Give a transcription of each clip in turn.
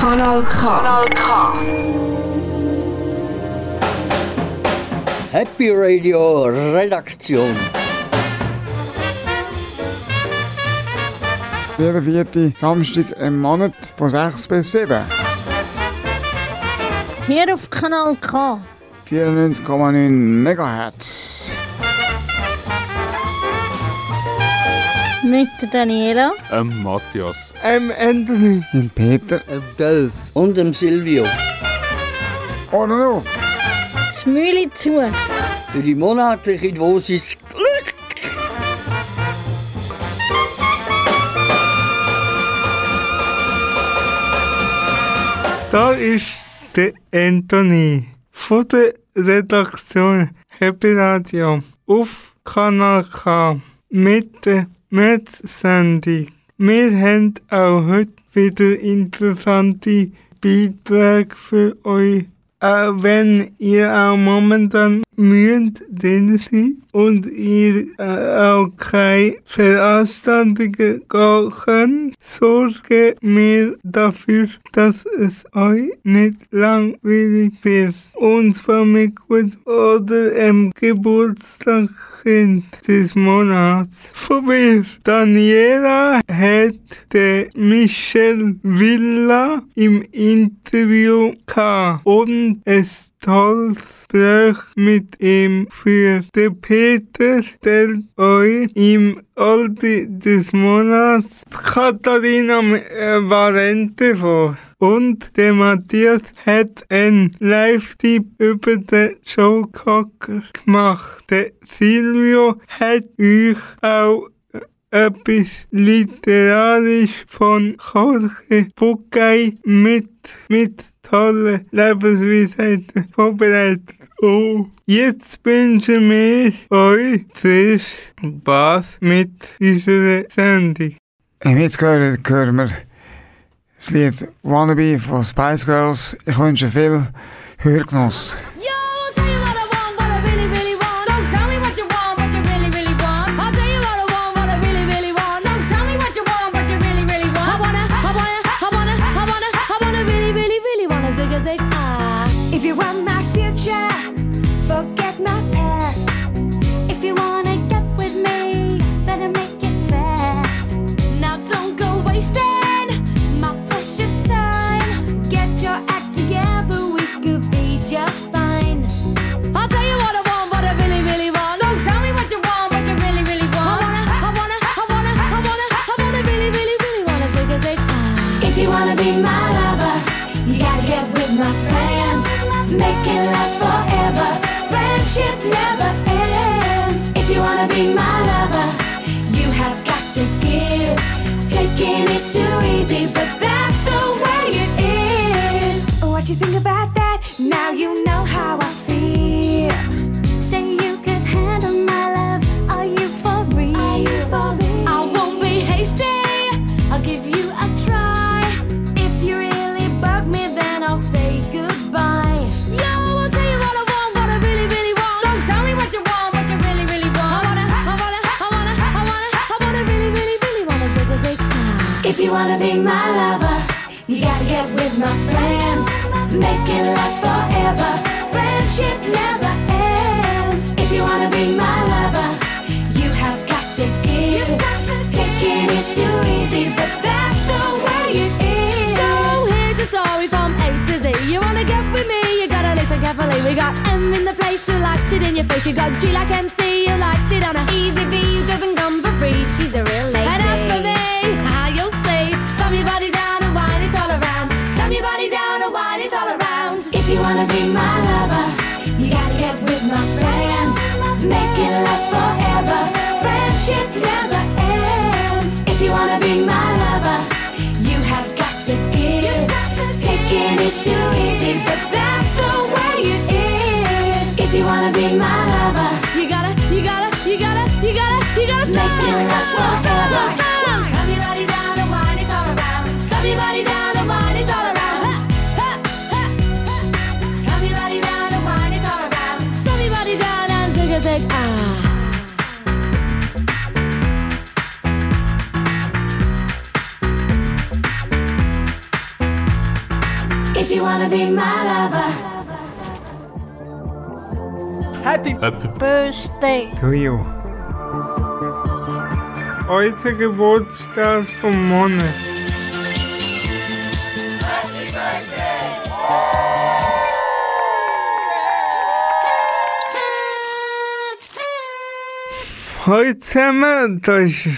Kanal K. Kanal K. Happy Radio Redaktion. Jeder vierte Samstag im Monat von 6 bis 7. Hier auf Kanal K. 94,9 MHz. Mit der Daniela. Ähm, Matthias. Ähm, Anthony. Mit Peter. Ähm, Delf. Und dem Silvio. Ohne noch. Schmüli zu. Für die monatliche Dosis Glück. Da ist der Anthony von der Redaktion Happy Radio auf Kanal K mit der März-Sendung. Wir haben auch heute wieder interessante Beiträge für euch auch wenn ihr auch momentan müde seid und ihr äh, auch keine Veranstaltungen könnt, sorgen wir dafür, dass es euch nicht langweilig wird. Und zwar mit gut oder im Geburtstagskind des Monats. Von mir, Daniela, der Michel Villa im Interview gehabt und ein tolles Gespräch mit ihm für den Peter stellt euch im Alter des Monats Katharina Valente vor. Und der Matthias hat einen Live-Tipp über den Joe Cocker gemacht. Der Silvio hat euch auch etwas literarisch von Jorge Bucay mit, mit tolle Lebensweisheiten vorbereitet. Oh, jetzt wünschen wir euch viel Spaß mit unserer Sendung. Und jetzt hören, hören wir das Lied Wannabe von Spice Girls. Ich wünsche viel Hörgenuss. Ja! make it last forever. Friendship never ends. If you wanna be my lover, you have got to give. Taking is too easy, but you wanna be my lover, you gotta get with my friends. Make it last forever. Friendship never ends. If you wanna be my lover, you have got to give. Taking is too easy, but that's the way it is. So here's a story from A to Z. You wanna get with me? You gotta listen carefully. We got M in the place who likes it in your face. You got G like MC, you likes it on a easy V doesn't come for free. She's a real. daddies all around. If you wanna be my lover, you gotta get with my friends. Make it last forever. Friendship never ends. If you wanna be my lover, you have got to give. Taking is too easy, but that's the way it is. If you wanna be my lover, you gotta, you gotta, you gotta, you gotta, you gotta. Make it last forever. Wanna be my lover? Happy Birthday. To you. Heute Geburtstag vom Monat. Heute zusammen, da ist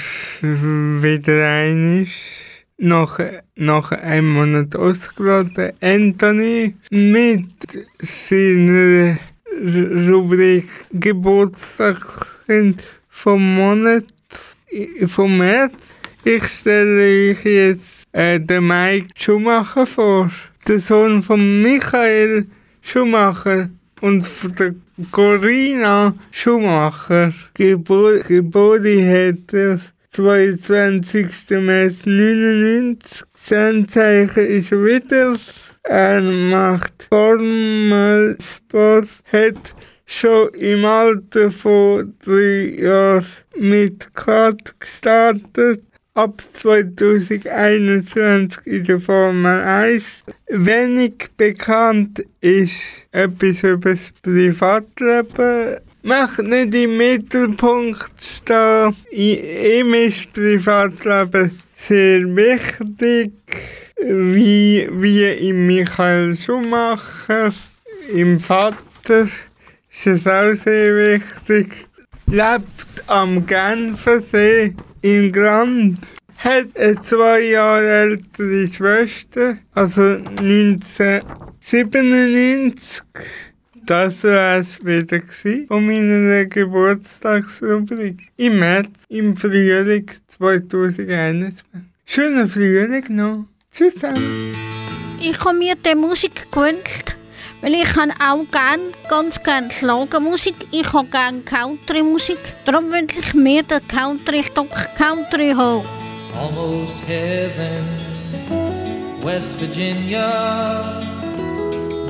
wieder einig. Nach, nach einem Monat ausgeladen. Anthony mit seiner Rubrik Geburtstagskind vom Monat i- vom März. Ich stelle euch jetzt äh, den Mike Schumacher vor, der Sohn von Michael Schumacher und von der Corinna Schumacher. Gebur Geburt hat er 22. März 99. Sternzeichen ist wieder. Er macht Formelsport, hat schon im Alter von drei Jahren mit Kart gestartet. Ab 2021 in der Formel 1. Wenig bekannt ist etwas über das Privatleben. Macht nicht im Mittelpunkt stehen. Ihm ist Privatleben sehr wichtig, wie, wie im Michael Schumacher, im Vater ist es auch sehr wichtig. Lebt am Genfersee in Grand. Hat eine zwei Jahre ältere Schwester, also 1997. Das war es wieder von meiner Geburtstagsrubrik. Im März, im Frühling 2021. Schöner Frühling noch. Tschüss zusammen. Ich habe mir die Musik gewünscht, weil ich auch gern, ganz gern Schlagermusik. Ich habe gern Country-Musik. Darum wünsche ich mir den Country-Stock Country Ho. almost heaven. West Virginia,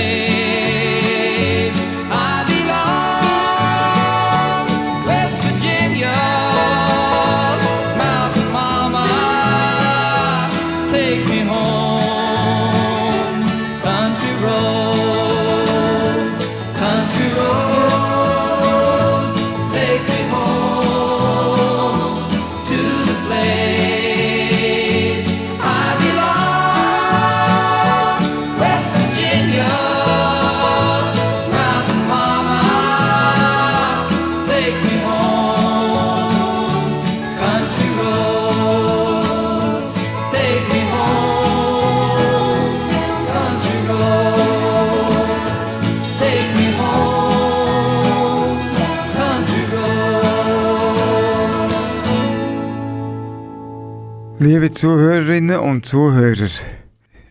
away. Liebe Zuhörerinnen und Zuhörer,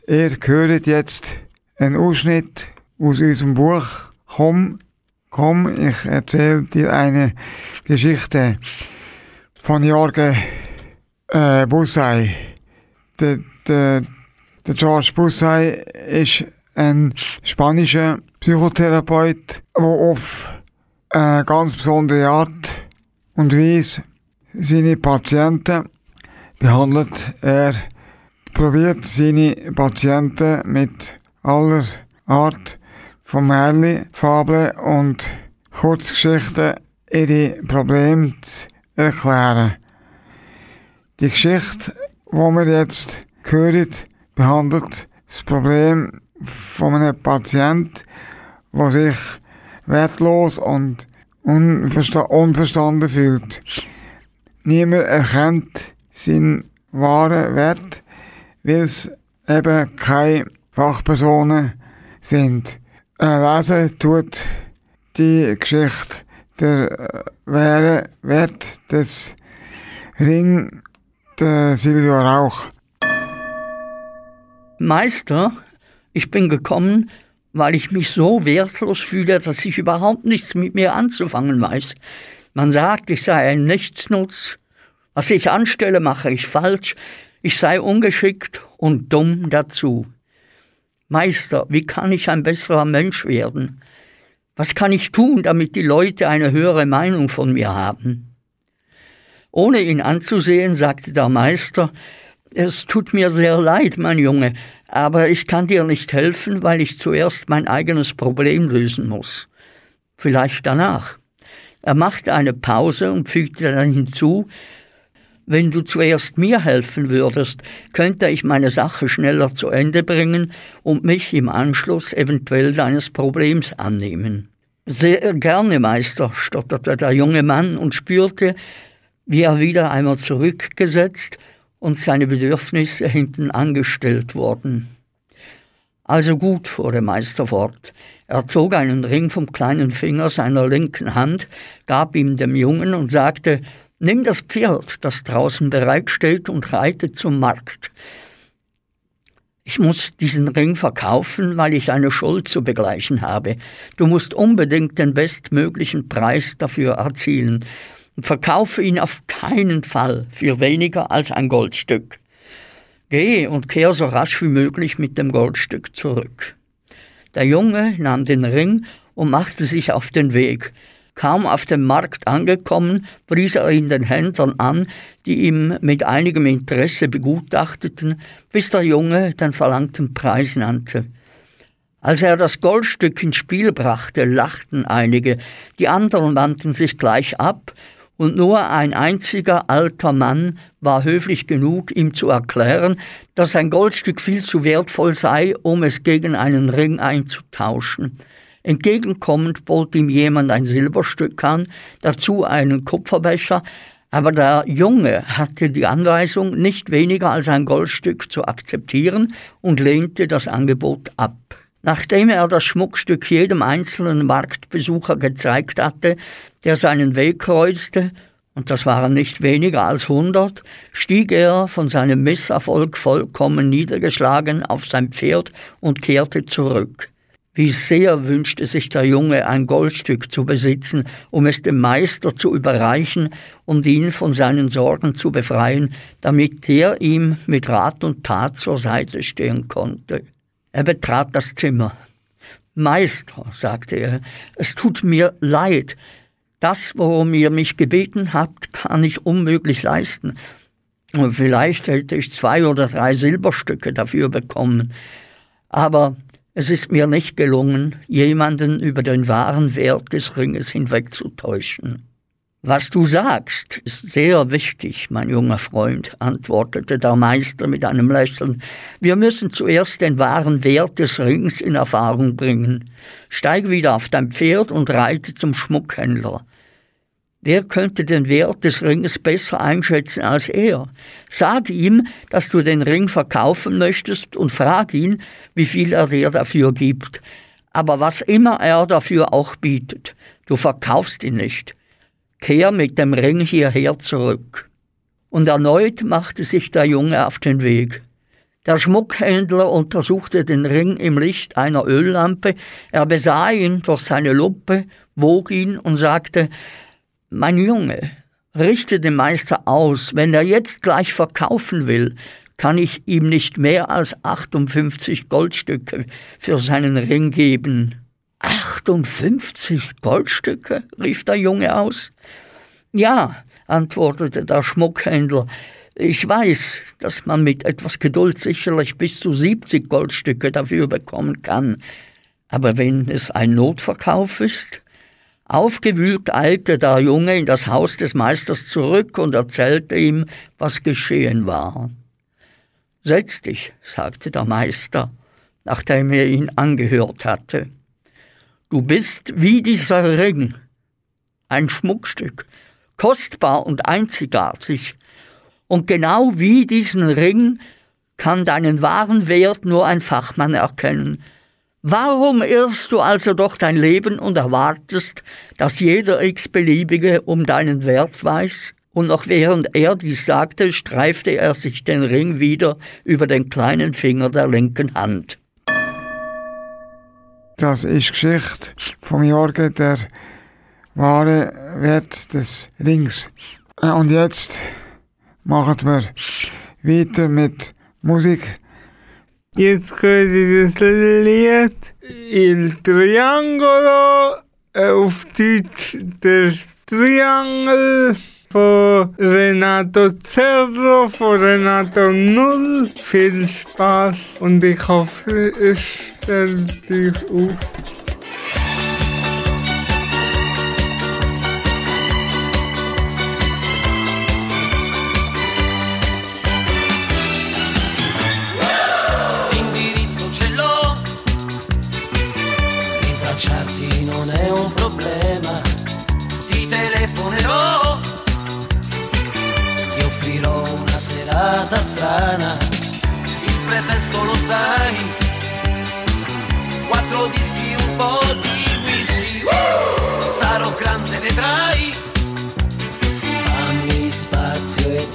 ihr hört jetzt einen Ausschnitt aus unserem Buch Komm, komm, ich erzähle dir eine Geschichte von Jorge äh, Bussai. Der, der, der George Bussai ist ein spanischer Psychotherapeut, der auf eine ganz besondere Art und Weise seine Patienten behandelt. Er probiert seine Patienten mit aller Art von Märchen, Fabeln und Kurzgeschichten ihre Probleme zu erklären. Die Geschichte, die wir jetzt hören, behandelt das Problem von einem Patienten, der sich wertlos und unversta unverstanden fühlt. Niemand erkennt seinen wahren Wert, weil es eben keine Fachpersonen sind. Äh, lesen tut die Geschichte der äh, wahre Wert des Ring der Silvio Rauch. Meister, ich bin gekommen, weil ich mich so wertlos fühle, dass ich überhaupt nichts mit mir anzufangen weiß. Man sagt, ich sei ein Nichtsnutz. Was ich anstelle, mache ich falsch. Ich sei ungeschickt und dumm dazu. Meister, wie kann ich ein besserer Mensch werden? Was kann ich tun, damit die Leute eine höhere Meinung von mir haben? Ohne ihn anzusehen, sagte der Meister, es tut mir sehr leid, mein Junge, aber ich kann dir nicht helfen, weil ich zuerst mein eigenes Problem lösen muss. Vielleicht danach. Er machte eine Pause und fügte dann hinzu, wenn du zuerst mir helfen würdest, könnte ich meine Sache schneller zu Ende bringen und mich im Anschluss eventuell deines Problems annehmen. Sehr gerne, Meister, stotterte der junge Mann und spürte, wie er wieder einmal zurückgesetzt und seine Bedürfnisse hinten angestellt wurden. Also gut, fuhr der Meister fort. Er zog einen Ring vom kleinen Finger seiner linken Hand, gab ihm dem Jungen und sagte, Nimm das Pferd, das draußen bereitsteht, und reite zum Markt. Ich muss diesen Ring verkaufen, weil ich eine Schuld zu begleichen habe. Du musst unbedingt den bestmöglichen Preis dafür erzielen verkaufe ihn auf keinen Fall für weniger als ein Goldstück. Geh und kehr so rasch wie möglich mit dem Goldstück zurück. Der Junge nahm den Ring und machte sich auf den Weg. Kaum auf dem Markt angekommen, pries er ihn den Händlern an, die ihm mit einigem Interesse begutachteten, bis der Junge den verlangten Preis nannte. Als er das Goldstück ins Spiel brachte, lachten einige, die anderen wandten sich gleich ab und nur ein einziger alter Mann war höflich genug, ihm zu erklären, dass ein Goldstück viel zu wertvoll sei, um es gegen einen Ring einzutauschen. Entgegenkommend bot ihm jemand ein Silberstück an, dazu einen Kupferbecher, aber der Junge hatte die Anweisung, nicht weniger als ein Goldstück zu akzeptieren und lehnte das Angebot ab. Nachdem er das Schmuckstück jedem einzelnen Marktbesucher gezeigt hatte, der seinen Weg kreuzte, und das waren nicht weniger als hundert, stieg er von seinem Misserfolg vollkommen niedergeschlagen auf sein Pferd und kehrte zurück. Wie sehr wünschte sich der Junge, ein Goldstück zu besitzen, um es dem Meister zu überreichen und ihn von seinen Sorgen zu befreien, damit der ihm mit Rat und Tat zur Seite stehen konnte. Er betrat das Zimmer. Meister, sagte er, es tut mir leid. Das, worum ihr mich gebeten habt, kann ich unmöglich leisten. Vielleicht hätte ich zwei oder drei Silberstücke dafür bekommen. Aber es ist mir nicht gelungen, jemanden über den wahren Wert des Ringes hinwegzutäuschen. Was du sagst, ist sehr wichtig, mein junger Freund, antwortete der Meister mit einem Lächeln. Wir müssen zuerst den wahren Wert des Rings in Erfahrung bringen. Steig wieder auf dein Pferd und reite zum Schmuckhändler. Wer könnte den Wert des Ringes besser einschätzen als er? Sag ihm, dass du den Ring verkaufen möchtest und frag ihn, wie viel er dir dafür gibt. Aber was immer er dafür auch bietet, du verkaufst ihn nicht. Kehr mit dem Ring hierher zurück. Und erneut machte sich der Junge auf den Weg. Der Schmuckhändler untersuchte den Ring im Licht einer Öllampe, er besah ihn durch seine Lupe, wog ihn und sagte Mein Junge, richte den Meister aus, wenn er jetzt gleich verkaufen will, kann ich ihm nicht mehr als 58 Goldstücke für seinen Ring geben. 58 Goldstücke? rief der Junge aus. Ja, antwortete der Schmuckhändler, ich weiß, dass man mit etwas Geduld sicherlich bis zu 70 Goldstücke dafür bekommen kann. Aber wenn es ein Notverkauf ist? Aufgewühlt eilte der Junge in das Haus des Meisters zurück und erzählte ihm, was geschehen war. Setz dich, sagte der Meister, nachdem er ihn angehört hatte. Du bist wie dieser Ring, ein Schmuckstück, kostbar und einzigartig, und genau wie diesen Ring kann deinen wahren Wert nur ein Fachmann erkennen. Warum irrst du also doch dein Leben und erwartest, dass jeder x-beliebige um deinen Wert weiß? Und noch während er dies sagte, streifte er sich den Ring wieder über den kleinen Finger der linken Hand. Das ist Geschichte vom Jorgen, der wahre Wert des Rings. Äh, und jetzt machen wir weiter mit Musik. Jetzt höre ich das Lied Il Triangolo, äh, auf Deutsch der Triangel von Renato Zerro, von Renato Null. Viel Spaß und ich hoffe, es stellt dich auf.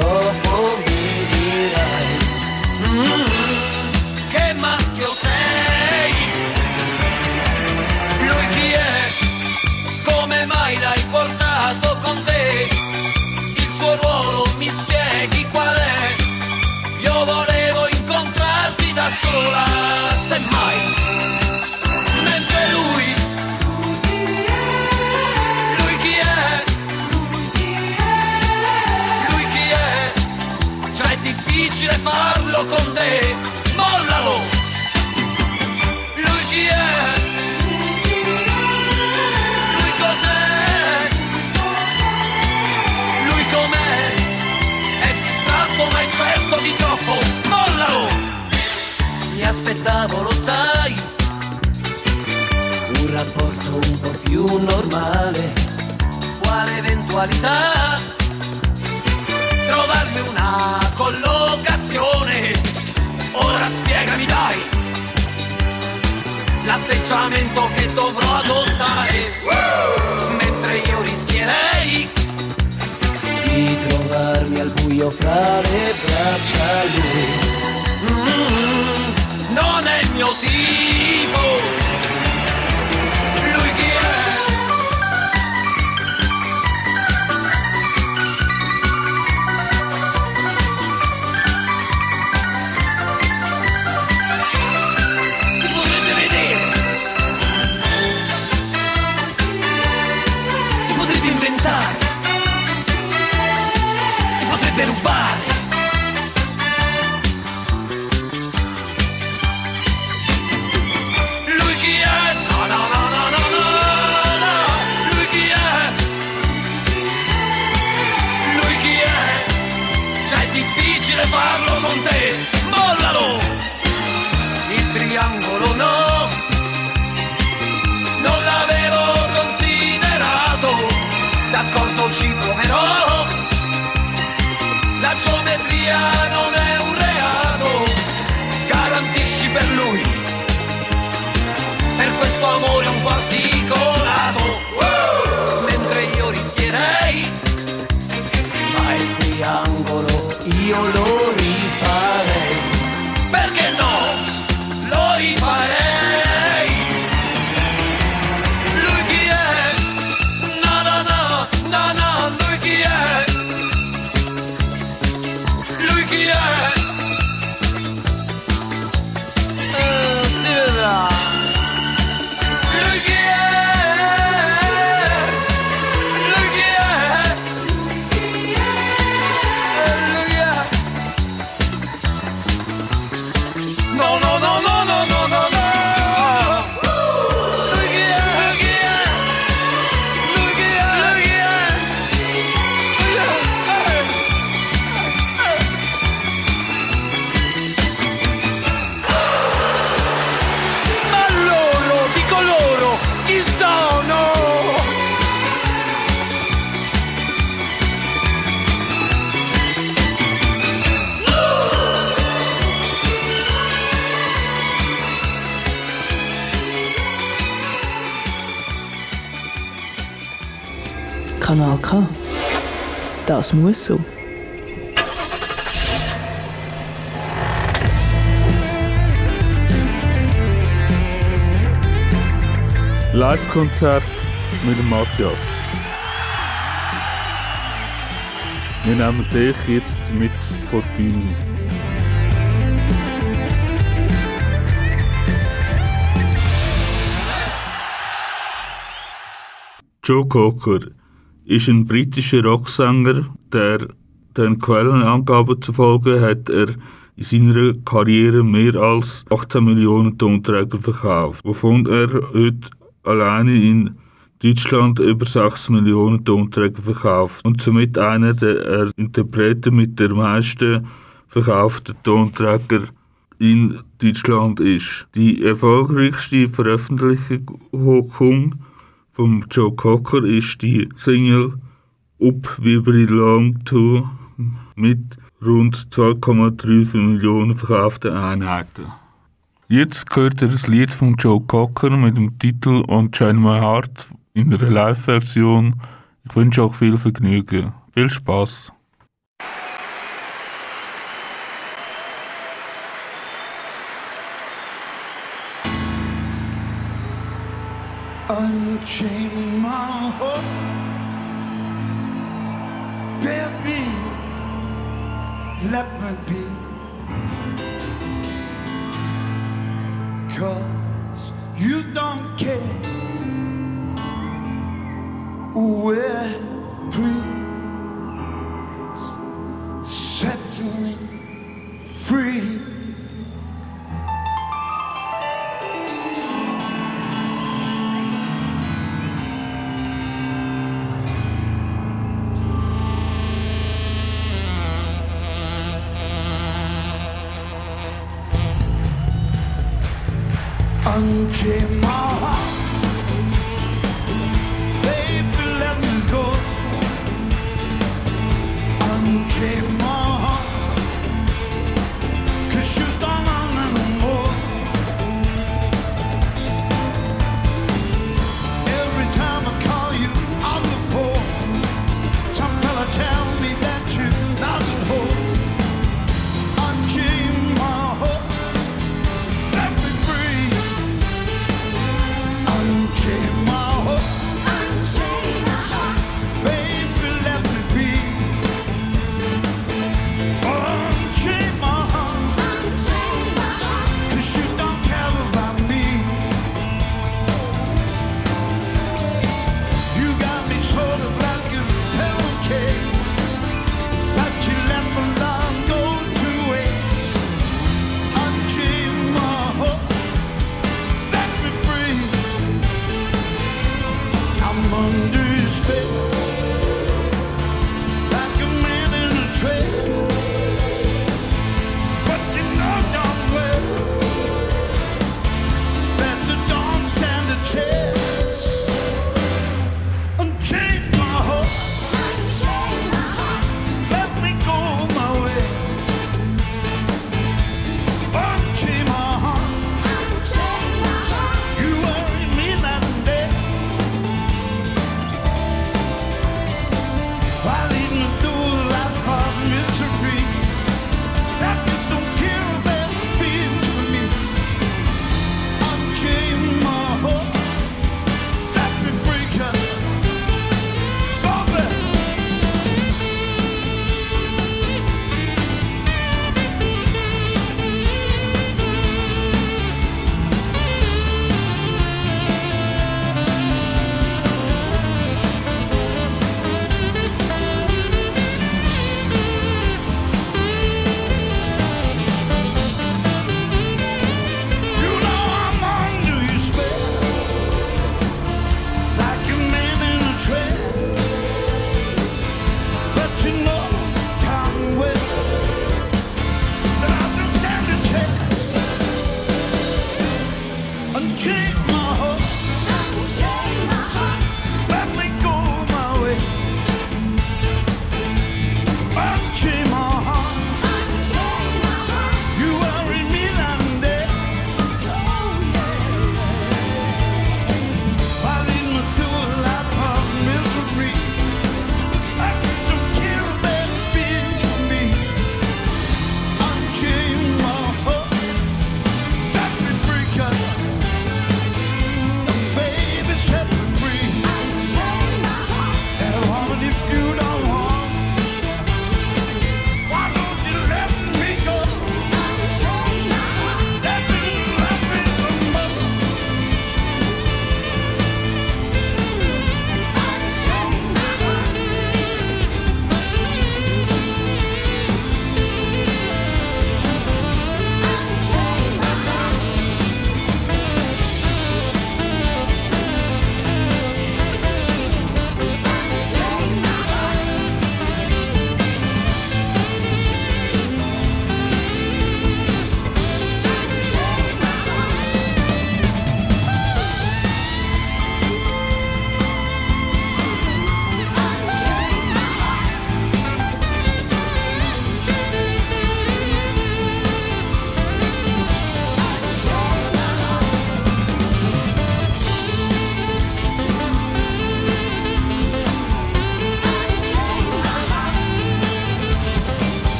Oh. Più normale. Quale eventualità? trovarmi una collocazione. Ora spiegami dai l'atteggiamento che dovrò adottare. Mentre io rischierei di trovarmi al buio fra le braccia lui. Mm, non è il mio tipo. body. no me Das muss so. Live-Konzert mit dem Matthias. Wir nehmen dich jetzt mit vor die Bühne. Joe Cocker ist ein britischer Rocksänger, der den Quellenangaben zufolge hat er in seiner Karriere mehr als 18 Millionen Tonträger verkauft, wovon er heute alleine in Deutschland über 6 Millionen Tonträger verkauft und somit einer der Interpreten mit der meisten verkauften Tonträger in Deutschland ist. Die erfolgreichste Veröffentlichung von Joe Cocker ist die Single Up We Belong To mit rund 2,35 Millionen verkauften Einheiten. Jetzt hört ihr das Lied von Joe Cocker mit dem Titel Shine My Heart in einer Live-Version. Ich wünsche euch viel Vergnügen. Viel Spaß. Unchain my heart, Let me be, 'cause you don't care. We're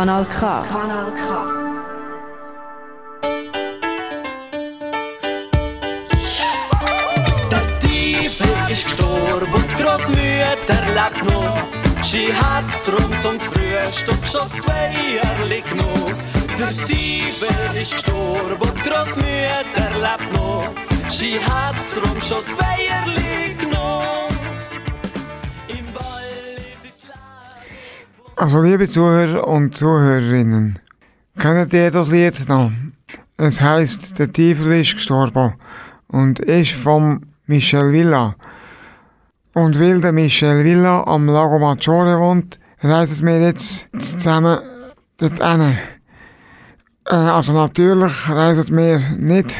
Kanal K. Kanal K. Der Teufel ist gestorben und die Großmutter lebt noch. Sie hat drum zum Frühstück schon zwei Jährli genommen. Der Teufel ist gestorben und die Großmutter lebt noch. Sie hat drum schon zwei Jährli genommen. Also liebe Zuhörer und Zuhörerinnen, kennt ihr das Lied noch? Es heißt Der Teufel ist gestorben und ist vom Michel Villa. Und weil der Michel Villa am Lago Maggiore wohnt, reisen wir jetzt zusammen dorthin. Äh, also natürlich reisen wir nicht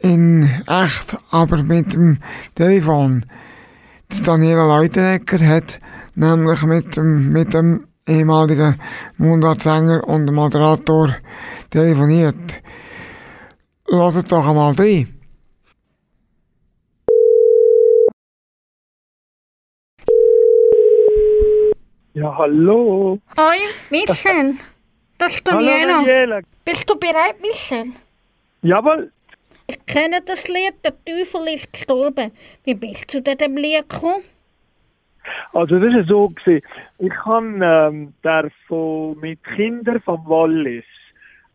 in echt, aber mit dem Telefon. Daniela Leutenegger hat nämlich mit dem, mit dem ehemaligen Mundartsänger und Moderator telefoniert. Hört doch einmal rein. Ja, hallo. Hoi, Michel. Das ist Hallo, Daniela. Daniela. Bist du bereit, Michel? Jawohl. Ich kenne das Lied, der Teufel ist gestorben. Wie bist du zu dem Lied gekommen? Also das ist so gewesen. Ich kann ähm, davon mit Kindern vom Wallis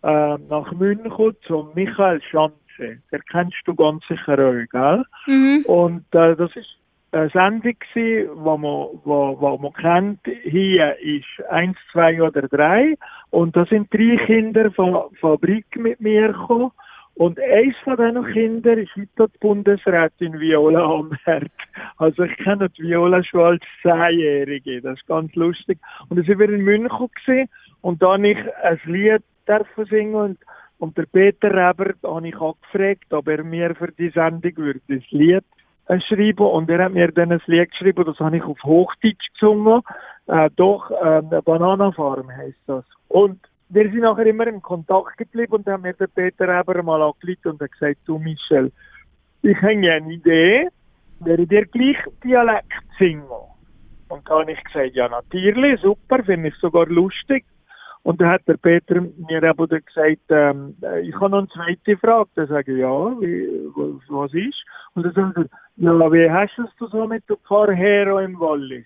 ähm, nach München zum Michael Schanze. Der kennst du ganz sicher auch, gell? Mhm. Und äh, das ist eine Sendung gewesen, wo man, wo, wo man kennt, hier ist eins, zwei oder drei. Und da sind drei Kinder von Fabrik mit mir gekommen. Und eins von diesen Kindern ist heute die Bundesrätin Viola Amherd. Also ich kenne die Viola schon als Zehnjährige. Das ist ganz lustig. Und dann sind wir in München gewesen, und da habe ich ein Lied dürfen singen und, und der Peter Reber habe ich angefragt, ob er mir für die Sendung würde das Lied äh, schreiben und er hat mir dann ein Lied geschrieben, das habe ich auf Hochdeutsch gesungen. Äh, doch, äh, Bananenfarm heisst das. Und wir sind nachher immer im Kontakt geblieben und hat mir der Peter Reber mal angerufen und gesagt, du Michel, ich habe eine Idee, werde dir gleich Dialekt singen. Und da habe ich gesagt, ja natürlich, super, finde ich sogar lustig. Und dann hat der Peter mir eben gesagt, ähm, ich habe noch eine zweite Frage. Dann sage ich, ja, wie, was, was ist? Und dann sagt er, ja, wie hast du es so mit dem Pfarrhero im Wallis?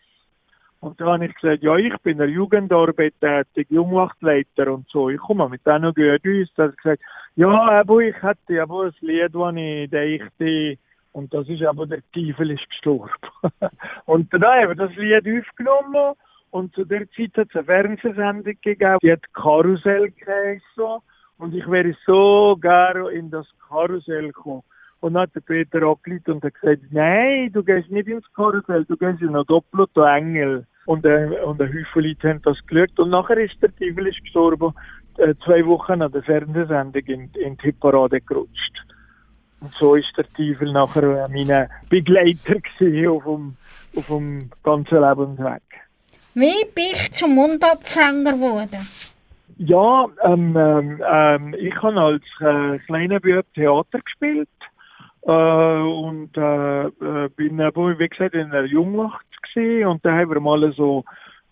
Und dann habe ich gesagt, ja, ich bin der Jugendarbeit tätig, Jungwachtleiter und so. Ich komme mit denen gut aus. Dann hat er gesagt, ja, aber ich hatte aber ein Lied, das ich dachte, und das ist aber der Teufel ist gestorben. und dann haben wir das Lied aufgenommen und zu der Zeit hat es eine Fernsehsendung gegeben, die hat Karussell geheißen und ich wäre so gerne in das Karussell gekommen. Und dann hat der Peter angerufen und hat gesagt, nein, du gehst nicht ins Karussell, du gehst in einen doppelten Engel. Und, äh, und ein Haufen Leute haben das geschaut. Und nachher ist der Teufel ist gestorben, äh, zwei Wochen an der Fernsehsendung in, in die Hitparade gerutscht. Und so ist der Teufel nachher äh, mein Begleiter gewesen auf dem, auf dem ganzen Lebensweg. Wie bist du zum Mundartsänger geworden? Ja, ähm, ähm, ähm, ich habe als äh, kleiner Bub Theater gespielt äh, und äh, äh, bin wie gesagt, in der Jungwacht gewesen und da haben wir mal so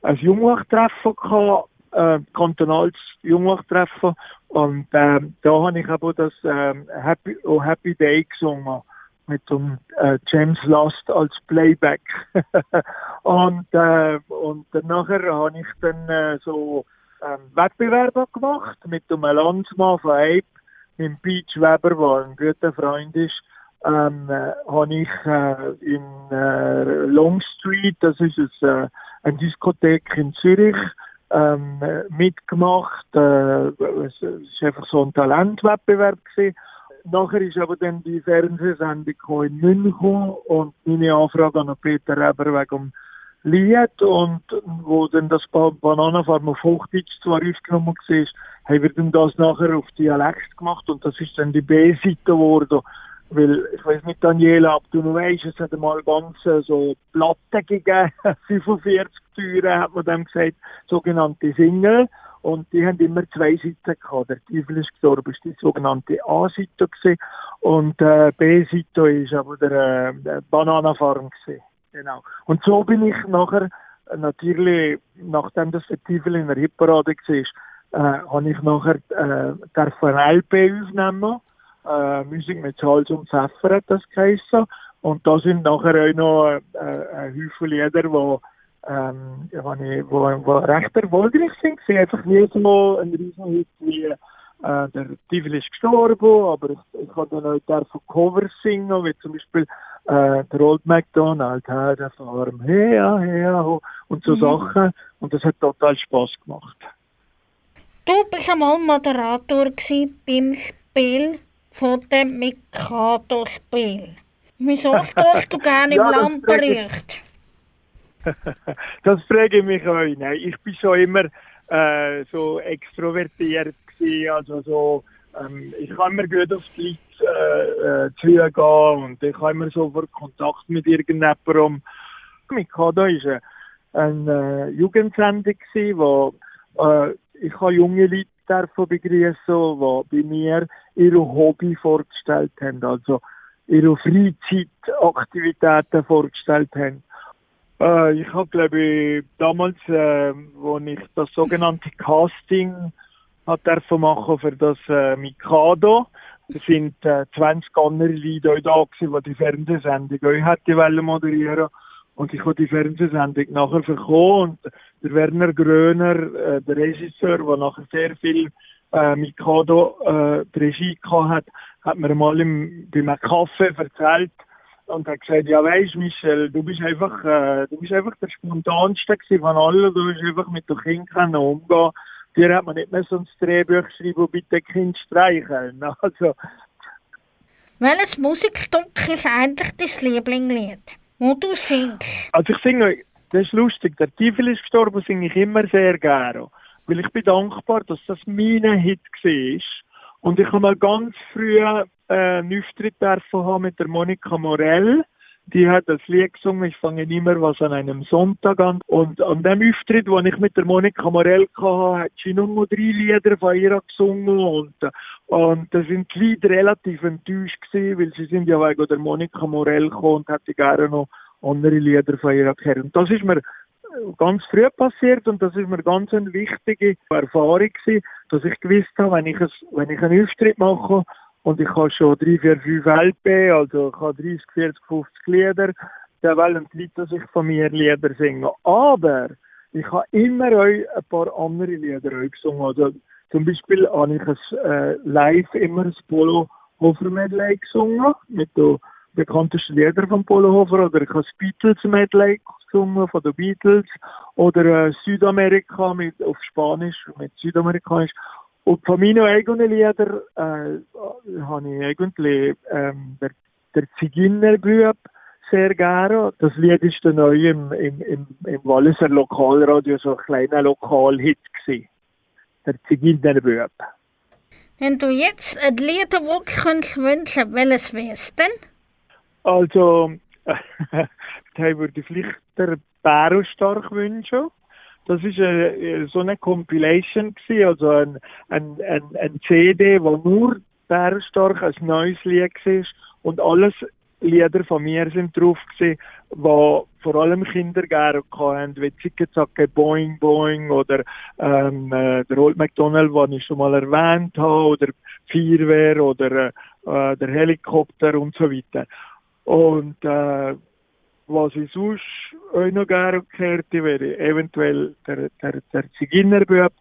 ein Jungwachttreffen gehabt, äh, kantonales Jungwachttreffen und äh, da habe ich aber das äh, Happy, oh Happy Day gesungen mit dem äh, James Last als Playback. und, äh, und dann nachher habe ich dann äh, so ähm, Wettbewerbe gemacht mit dem Landsmann von Ape, mit Peach Weber, der ein guter Freund ist. Ähm, äh, habe ich äh, in äh, Long Street, das ist es, äh, eine Diskothek in Zürich, ähm, äh, mitgemacht. Äh, es ist einfach so ein Talentwettbewerb gewesen. Nachher ist aber dann die Fernsehsendung in München und meine Anfrage an Peter Reber wegen dem Lied und wo dann das Ba- Bananenfarm auf Hochdeutsch zwar aufgenommen war, haben wir dann das nachher auf Dialekt gemacht und das ist dann die B-Seite geworden. Weil, ich weiß nicht, Daniela, ob du noch weißt, es hat einmal ganz äh, so Platten gegeben, 45 Türen, hat man dem gesagt, sogenannte Single. Und die haben immer zwei Seiten gehabt. Der Teufel ist gestorben, ist die sogenannte A-Seite gewesen. Und äh, B-Seite ist aber der, äh, der Bananenfarm. Genau. Und so bin ich nachher, äh, natürlich, nachdem das der Teufel in der Hitparade war, äh, habe ich nachher äh, ein LP aufnehmen. Äh, Musik mit Salz und Pfeffer hat das geheißen. Und da sind nachher auch noch äh, ein Haufen Lieder, die ähm, ich, wo, wo recht erfolgreich sind. Sie einfach nie so ein Riesenhit wie äh, der Teufel ist gestorben, aber ich, ich habe dann auch von Covers singen, wie zum Beispiel äh, der Old MacDonald, hey, der Farm, her, her, und so Mhm. Sachen. Und das hat total Spaß gemacht. Du bist einmal Moderator beim Spiel von dem Mikado-Spiel. Wieso stehst du gerne Ja, im Lampenlicht? das frage ich mich auch. Nein, ich bin schon immer äh, so extrovertiert gewesen, also so, ähm, ich kann immer gut auf die Leute äh, äh, zugehen und ich habe immer sofort Kontakt mit irgendjemandem. Mikado ist eine, eine Jugendsendung gewesen, wo äh, ich habe junge Leute davon begrüßen, die bei mir ihr Hobby vorgestellt haben, also ihre Freizeitaktivitäten vorgestellt haben. Äh, ich habe, glaube ich, damals, äh, wo ich das sogenannte Casting hat machen für das äh, Mikado, da sind äh, 20 andere Leute da gewesen, die die Fernsehsendung auch wollen moderieren. Und ich habe die Fernsehsendung nachher verkommen und der Werner Gröner, äh, der Regisseur, der nachher sehr viel äh, Mikado äh, die Regie gehabt hat, hat mir mal im, bei einem Kaffee erzählt, und hat gesagt, ja weisst Michel, du bist einfach, äh, du bist einfach der spontanste von allen, du bist einfach mit den Kindern umgehen. Dir hat man nicht mehr so ein Drehbuch wo bitte Kind streicheln. Also, Welches Musikstück ist eigentlich dein Lieblingslied, wo du singst? also ich singe, das ist lustig, der Teufel ist gestorben, singe ich immer sehr gerne. Weil ich bin dankbar, dass das mein Hit war. Und ich habe mal ganz früh äh, einen Auftritt haben mit der Monika Morell. Die hat das Lied gesungen, ich fange immer was an einem Sonntag an. Und an dem Auftritt, wo ich mit der Monika Morell hatte, hat sie nur drei Lieder von ihr gesungen. Und, äh, und da sind die Leute relativ enttäuscht gewesen, weil sie sind ja wegen der Monika Morell gekommen und hätte gerne noch andere Lieder von ihr gehört. Und das ist mir ganz früh passiert und das ist mir ganz eine wichtige Erfahrung gewesen, dass ich gewusst habe, wenn ich, es, wenn ich einen Auftritt mache und ich habe schon drei, vier, fünf LP, also ich habe 30, 40, 50 Lieder, dann wollen die Leute, dass ich von mir Lieder singe. Aber ich habe immer auch ein paar andere Lieder gesungen. Also zum Beispiel habe ich ein, äh, live immer das Polo Hofer Medley gesungen mit den bekanntesten Liedern von Polo Hofer oder ich habe das Beatles Medley gesungen von den Beatles oder äh, Südamerika mit, auf Spanisch mit Südamerikanisch. Und von meinen eigenen Liedern äh, habe ich eigentlich ähm, der, der Zigeunerbub sehr gerne. Das Lied ist dann neu im, im, im, im Walliser Lokalradio so ein kleiner Lokalhit gewesen. Der Zigeunerbub. Wenn du jetzt ein könntest wünschen, welches wär's denn? Also, da würde ich vielleicht der Bärenstark wünschen. Das ist eine, so eine Compilation gewesen, also ein, ein, ein, ein CD, wo nur Bärenstark ein neues Lied war und alles Lieder von mir sind drauf gewesen, wo vor allem Kinder gerne hatten, wie Zicke Zacke Boing Boing oder ähm, äh, der Old MacDonald, den ich schon mal erwähnt habe, oder Feuerwehr oder äh, der Helikopter und so weiter. Und äh, was ich sonst auch noch gerne gehört wäre eventuell der, der, der Zigeunerbub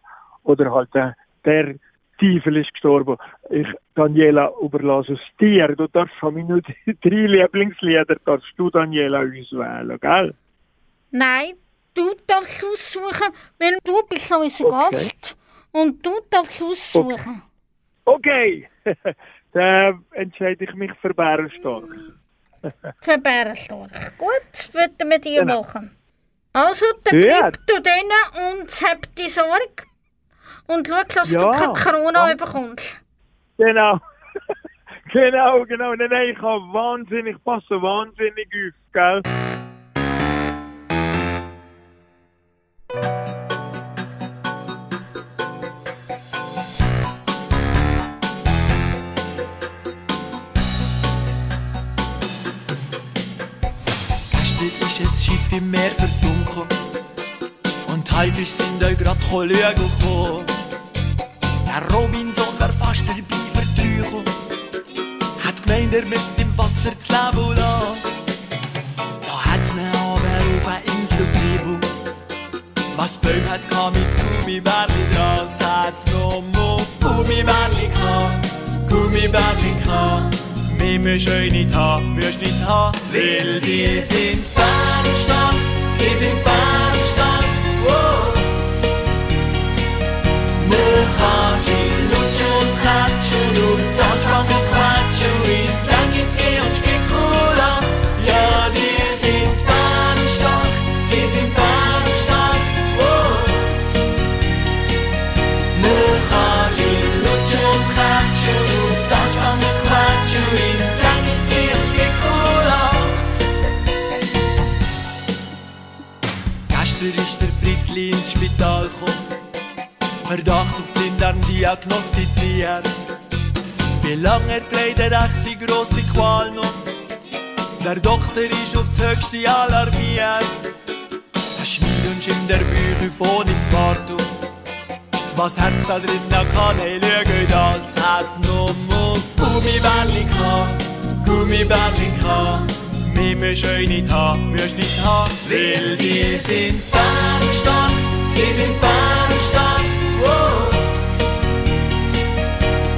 oder halt der, der Teufel ist gestorben. Ich, Daniela, überlasse es dir. Du darfst von mir nur drei Lieblingslieder, darfst du, Daniela, uns wählen, gell? Nein, du darfst aussuchen, weil du bist unser Okay. Gast und du darfst aussuchen. Okay, dann entscheide ich mich für Bärenstark. Für Bärenstark. Gut, würden wir die Genau. machen. Also, dann Ja. bleib du drinnen und hab die Sorge. Und schau, dass du Ja, keine Corona ja. bekommst. Genau. genau, genau. Nein, nein, ich habe wahnsinnig, passe wahnsinnig auf, gell? Schiff im Meer versunken und Haifisch sind euch grad schauen gekommen. Der Robinson wär fast dabei gekommen. Hat gemeint, er müsse im Wasser das Leben lassen. Da hat's ne aber auf eine Insel getrieben. Was Bäume hat kann mit Gummibärli dran, es hat mal Gummibärli gehabt, Gummibärli gehabt. Mehr musst du nicht haben, musst nicht haben, weil die sind bärenstark, die sind bärenstark, wow. Man kann sie lutschen und klatschen und Zahnspangen quatschen, diagnostiziert. Wie lange trägt er echt die grosse Qual noch? Der Doktor ist auf das Höchste alarmiert. Der Schnürunsch in der Bücher von ins Wartung. Was hat's da drin noch kann ich schauen, das hat nur mal Gummibärli gehabt, Gummibärli gehabt. Mehr musst du nicht haben, musst nicht haben, weil die sind bärenstark, die sind bärenstark,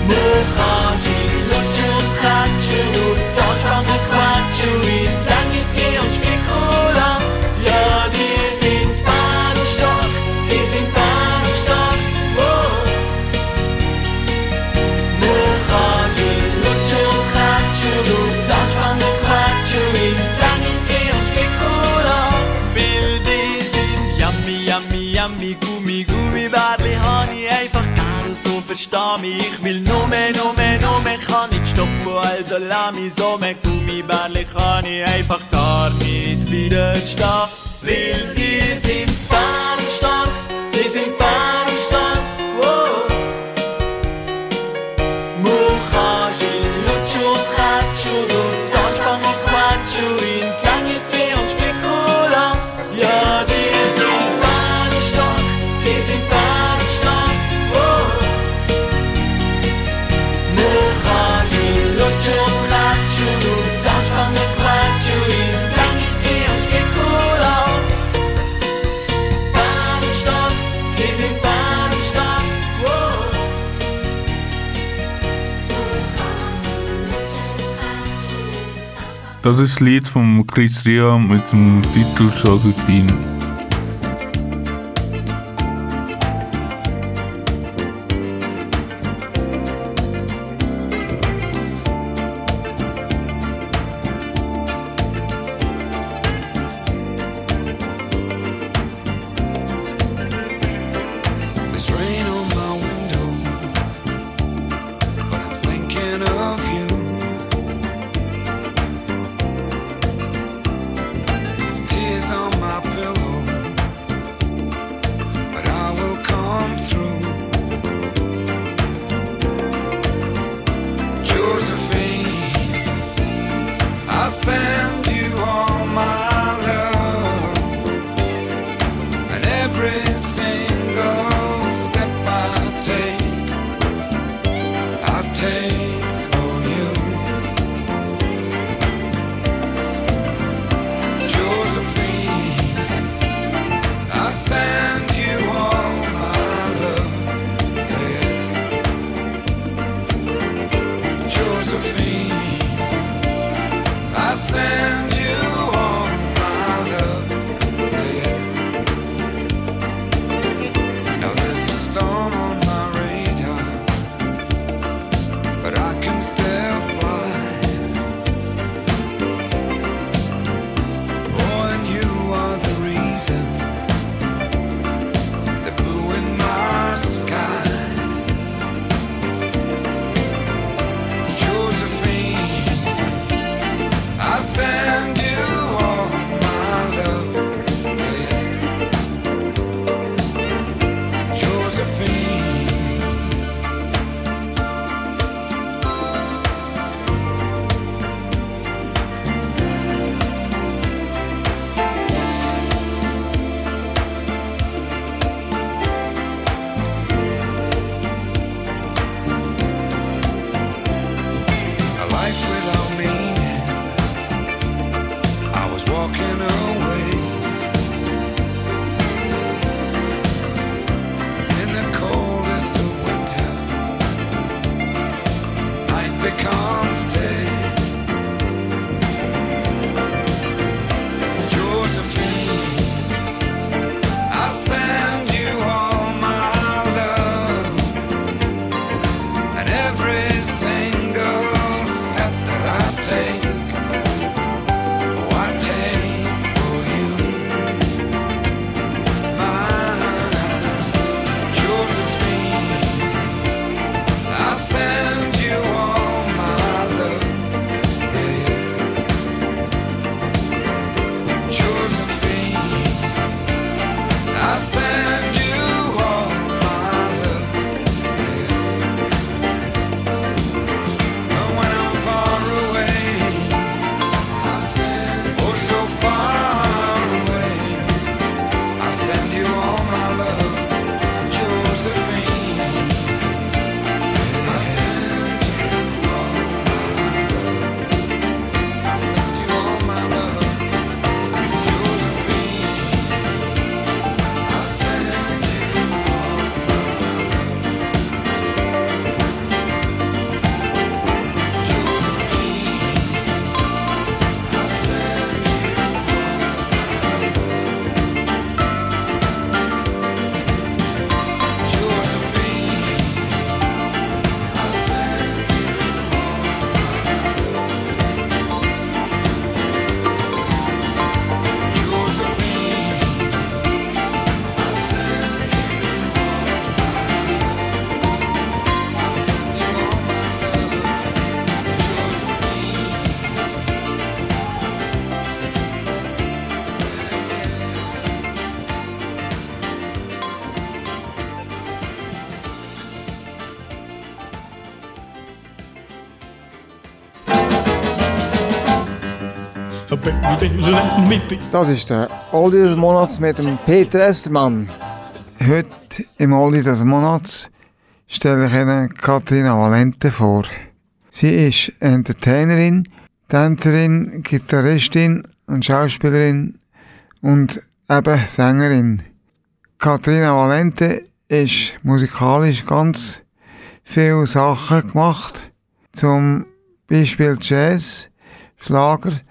Man kann sie lutschen und klatschen und Zahnspangen quatschen und in mich. Ich will nur mehr, nur mehr, nur mehr, kann nicht stoppen, lass mich so mehr Gummibärli, kann ich einfach gar nicht widerstehen. Weil die sind bärenstark, die Das ist das Lied von Chris Ria mit dem Titel Josephine. Das ist der Oldie des Monats mit dem Peter Estermann. Heute im Oldie des Monats stelle ich Ihnen Katrina Valente vor. Sie ist Entertainerin, Tänzerin, Gitarristin und Schauspielerin und eben Sängerin. Katrina Valente ist musikalisch ganz viele Sachen gemacht, zum Beispiel Jazz, Schlager,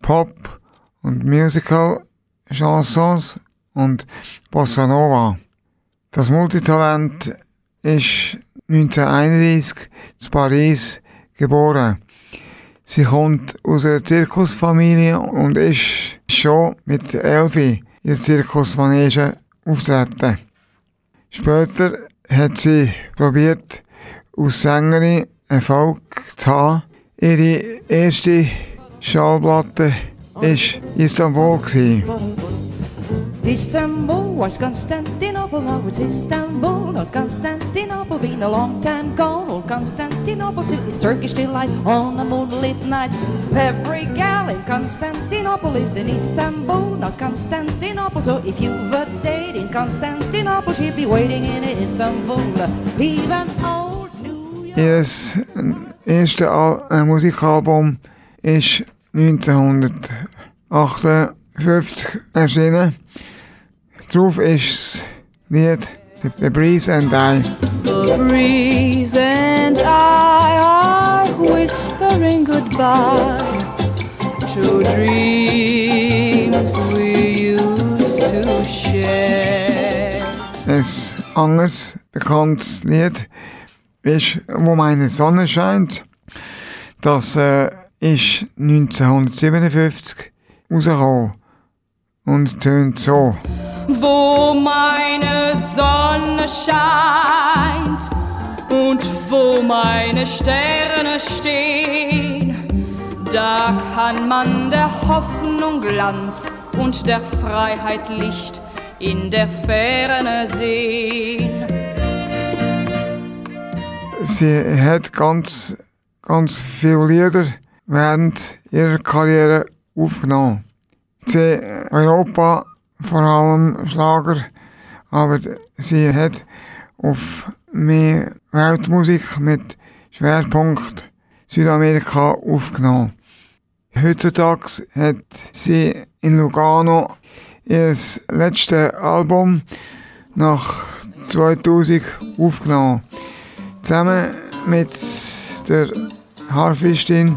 Pop und Musical, Chansons und Bossa Nova. Das Multitalent ist 1931 in Paris geboren. Sie kommt aus einer Zirkusfamilie und ist schon mit Elfi in der Zirkusmanege auftreten. Später hat sie probiert, als Sängerin Erfolg zu haben. Ihre erste Schallplatte war Istanbul. Gewesen. Istanbul was Constantinople, now it's Istanbul, not Constantinople, been a long time gone. Old Constantinople is Turkish delight on a moonlit night. Every gal in Constantinople lives in Istanbul, not Constantinople. So if you've a date in Constantinople, she'll be waiting in Istanbul. Even old Ihr erstes Al uh, äh, Musikalbum ist 1958 erschienen. Drauf ist das Lied The Breeze and I. The breeze and I are whispering goodbye to dreams we used to share. Ein anderes bekanntes Lied ist Wo meine Sonne scheint. Das äh, ist 1957 rausgekommen und tönt so. Wo meine Sonne scheint und wo meine Sterne stehen, da kann man der Hoffnung Glanz und der Freiheit Licht in der Ferne sehen. Sie hat ganz, ganz viele Lieder während ihrer Karriere aufgenommen. Sie Europa vor allem Schlager, aber sie hat auf mehr Weltmusik mit Schwerpunkt Südamerika aufgenommen. Heutzutage hat sie in Lugano ihr letztes Album nach 2000 aufgenommen. Zusammen mit der Harfistin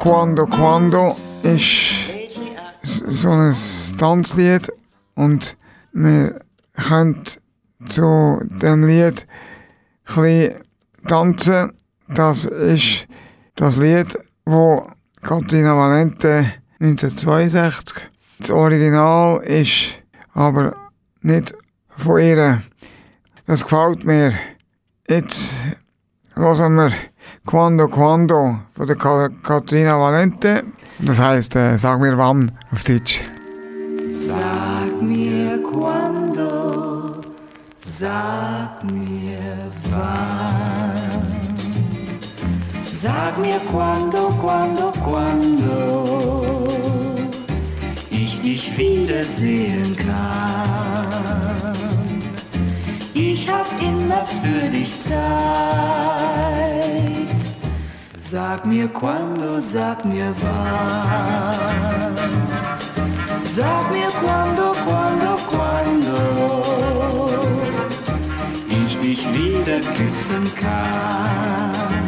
Quando Quando ist so ein Tanzlied und wir können zu dem Lied ein tanzen. Das ist das Lied, wo Katrina Valente 1962. Das Original ist aber nicht von ihr. Das gefällt mir. Jetzt hören wir Quando Quando von der Ka Katrina Valente. Das heisst, äh, sag mir wann auf Deutsch. Sag mir quando, sag mir wann. Sag mir quando, quando, quando ich dich wiedersehen kann. Ich hab immer für dich Zeit. Sag mir quando, sag mir wann. Sag mir quando, quando, quando ich dich wieder küssen kann.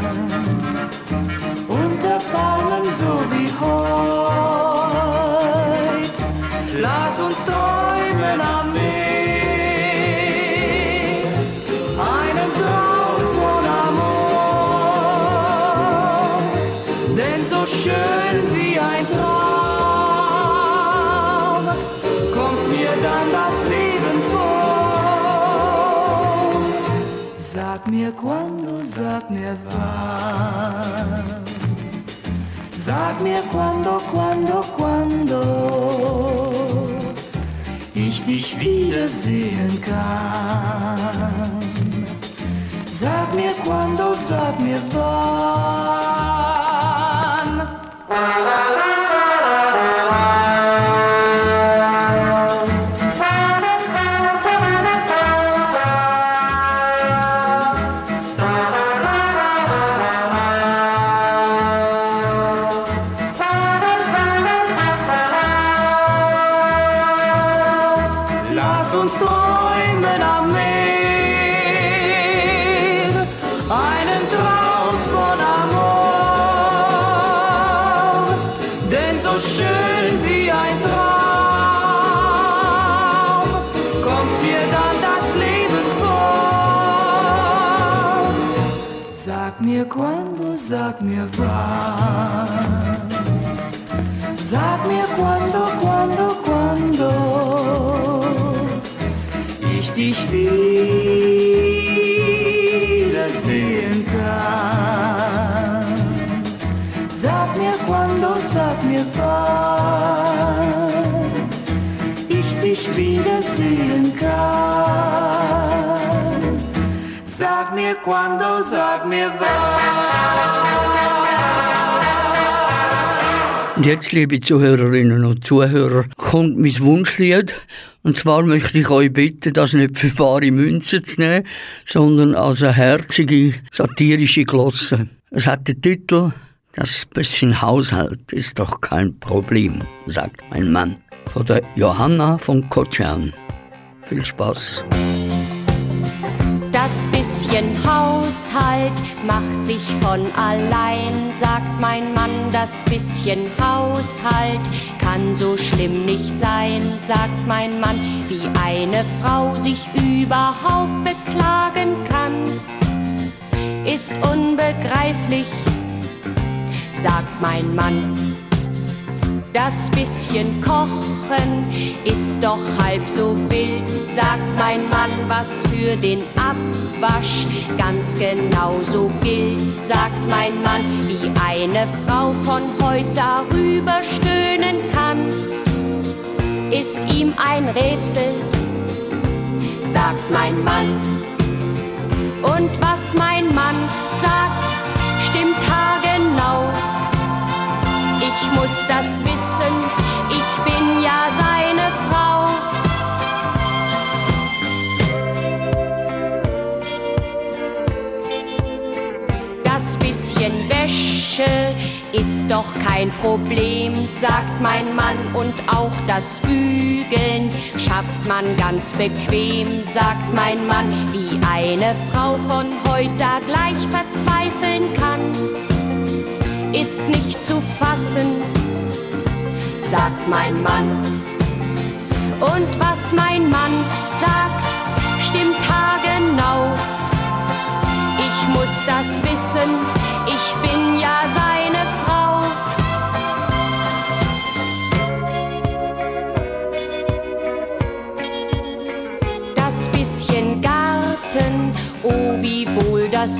Quando, sag mir wann. Sag mir quando, quando, quando ich dich wiedersehen kann. Sag mir quando, sag mir wann. Wiedersehen kann. Sag mir quando, sag mir wann ich dich wiedersehen kann. Sag mir quando, sag mir wann. Und jetzt, liebe Zuhörerinnen und Zuhörer, kommt mein Wunschlied. Und zwar möchte ich euch bitten, das nicht für bare Münzen zu nehmen, sondern als eine herzige, satirische Glosse. Es hat den Titel Das bisschen Haushalt ist doch kein Problem, sagt mein Mann. Von der Johanna von Kotschan. Viel Spaß. Das bisschen Haushalt macht sich von allein, sagt mein Mann. Das bisschen Haushalt kann so schlimm nicht sein, sagt mein Mann. Wie eine Frau sich überhaupt beklagen kann, ist unbegreiflich, sagt mein Mann. Das bisschen Kochen ist doch halb so wild, sagt mein Mann, was für den Abwasch ganz genauso gilt, sagt mein Mann, wie eine Frau von heut darüber stöhnen kann, ist ihm ein Rätsel, sagt mein Mann. Und was mein Mann sagt, stimmt haargenau. Ich muss das wissen, ich bin ja seine Frau. Das bisschen Wäsche ist doch kein Problem, sagt mein Mann. Und auch das Bügeln schafft man ganz bequem, sagt mein Mann. Wie eine Frau von heute gleich verzweifeln kann ist nicht zu fassen, sagt mein Mann. Und was mein Mann sagt, stimmt haargenau. Ich muss das wissen, ich bin ja seine Frau. Das bisschen Garten, oh wie wohl das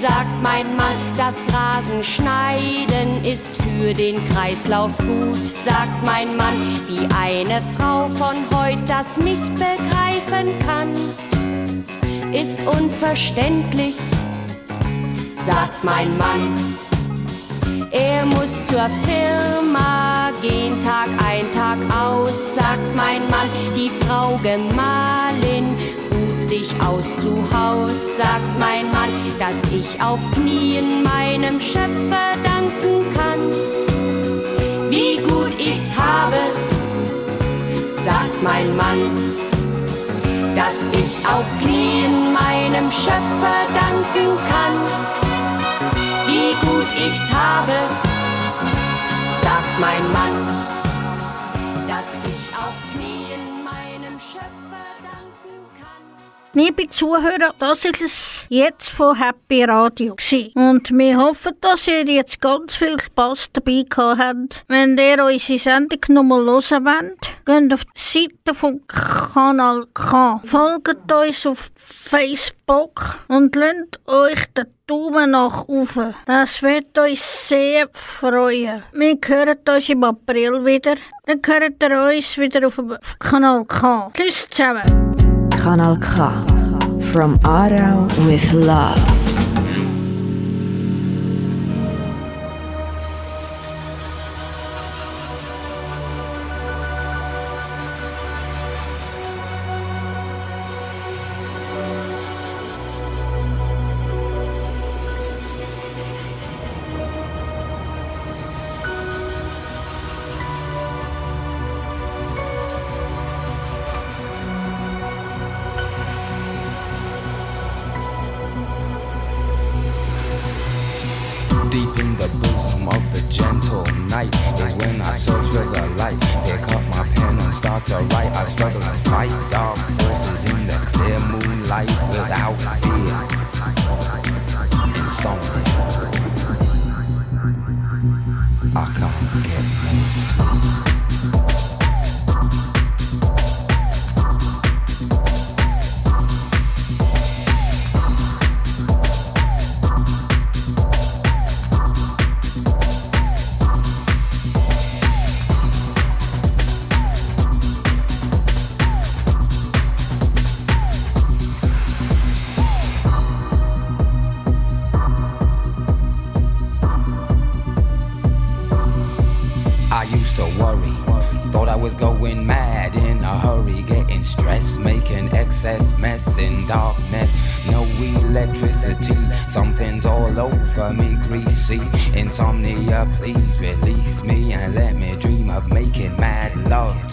sagt mein Mann. Das Rasenschneiden ist für den Kreislauf gut, sagt mein Mann. Wie eine Frau von heut das nicht begreifen kann, ist unverständlich, sagt mein Mann. Er muss zur Firma gehen, Tag ein, Tag aus, sagt mein Mann. Die Frau Gemahlin sich aus zu Haus, sagt mein Mann, dass ich auf Knien meinem Schöpfer danken kann. Wie gut ich's habe, sagt mein Mann, dass ich auf Knien meinem Schöpfer danken kann wie gut ich's habe, sagt mein Mann, Liebe Zuhörer, das ist es jetzt von Happy Radio. Und wir hoffen, dass ihr jetzt ganz viel Spaß dabei gehabt habt. Wenn ihr unsere Sendung nochmal hören wollt, geht auf die Seite vom Kanal K. Folgt uns auf Facebook und lasst euch den Daumen nach oben. Das wird uns sehr freuen. Wir hören uns im April wieder. Dann hört ihr uns wieder auf dem Kanal K. Tschüss zusammen. Khanal Kha from Arau with love.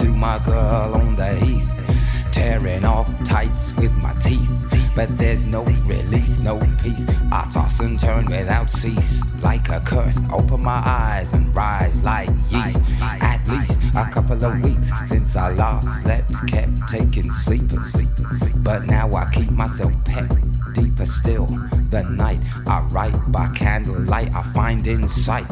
To my girl on the heath. Tearing off tights with my teeth, but there's no release, no peace. I toss and turn without cease, like a curse. Open my eyes and rise like yeast. At least a couple of weeks since I last slept, kept taking sleepers. But now I keep myself pet deeper still. The night I write by candlelight, I find insight,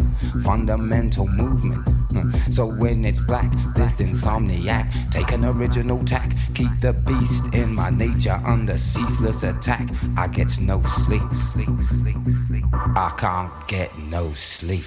fundamental movement. Hmm. So when it's black, this insomniac, take an original tack, keep the beast in my nature under ceaseless attack. I get no sleep. I can't get no sleep.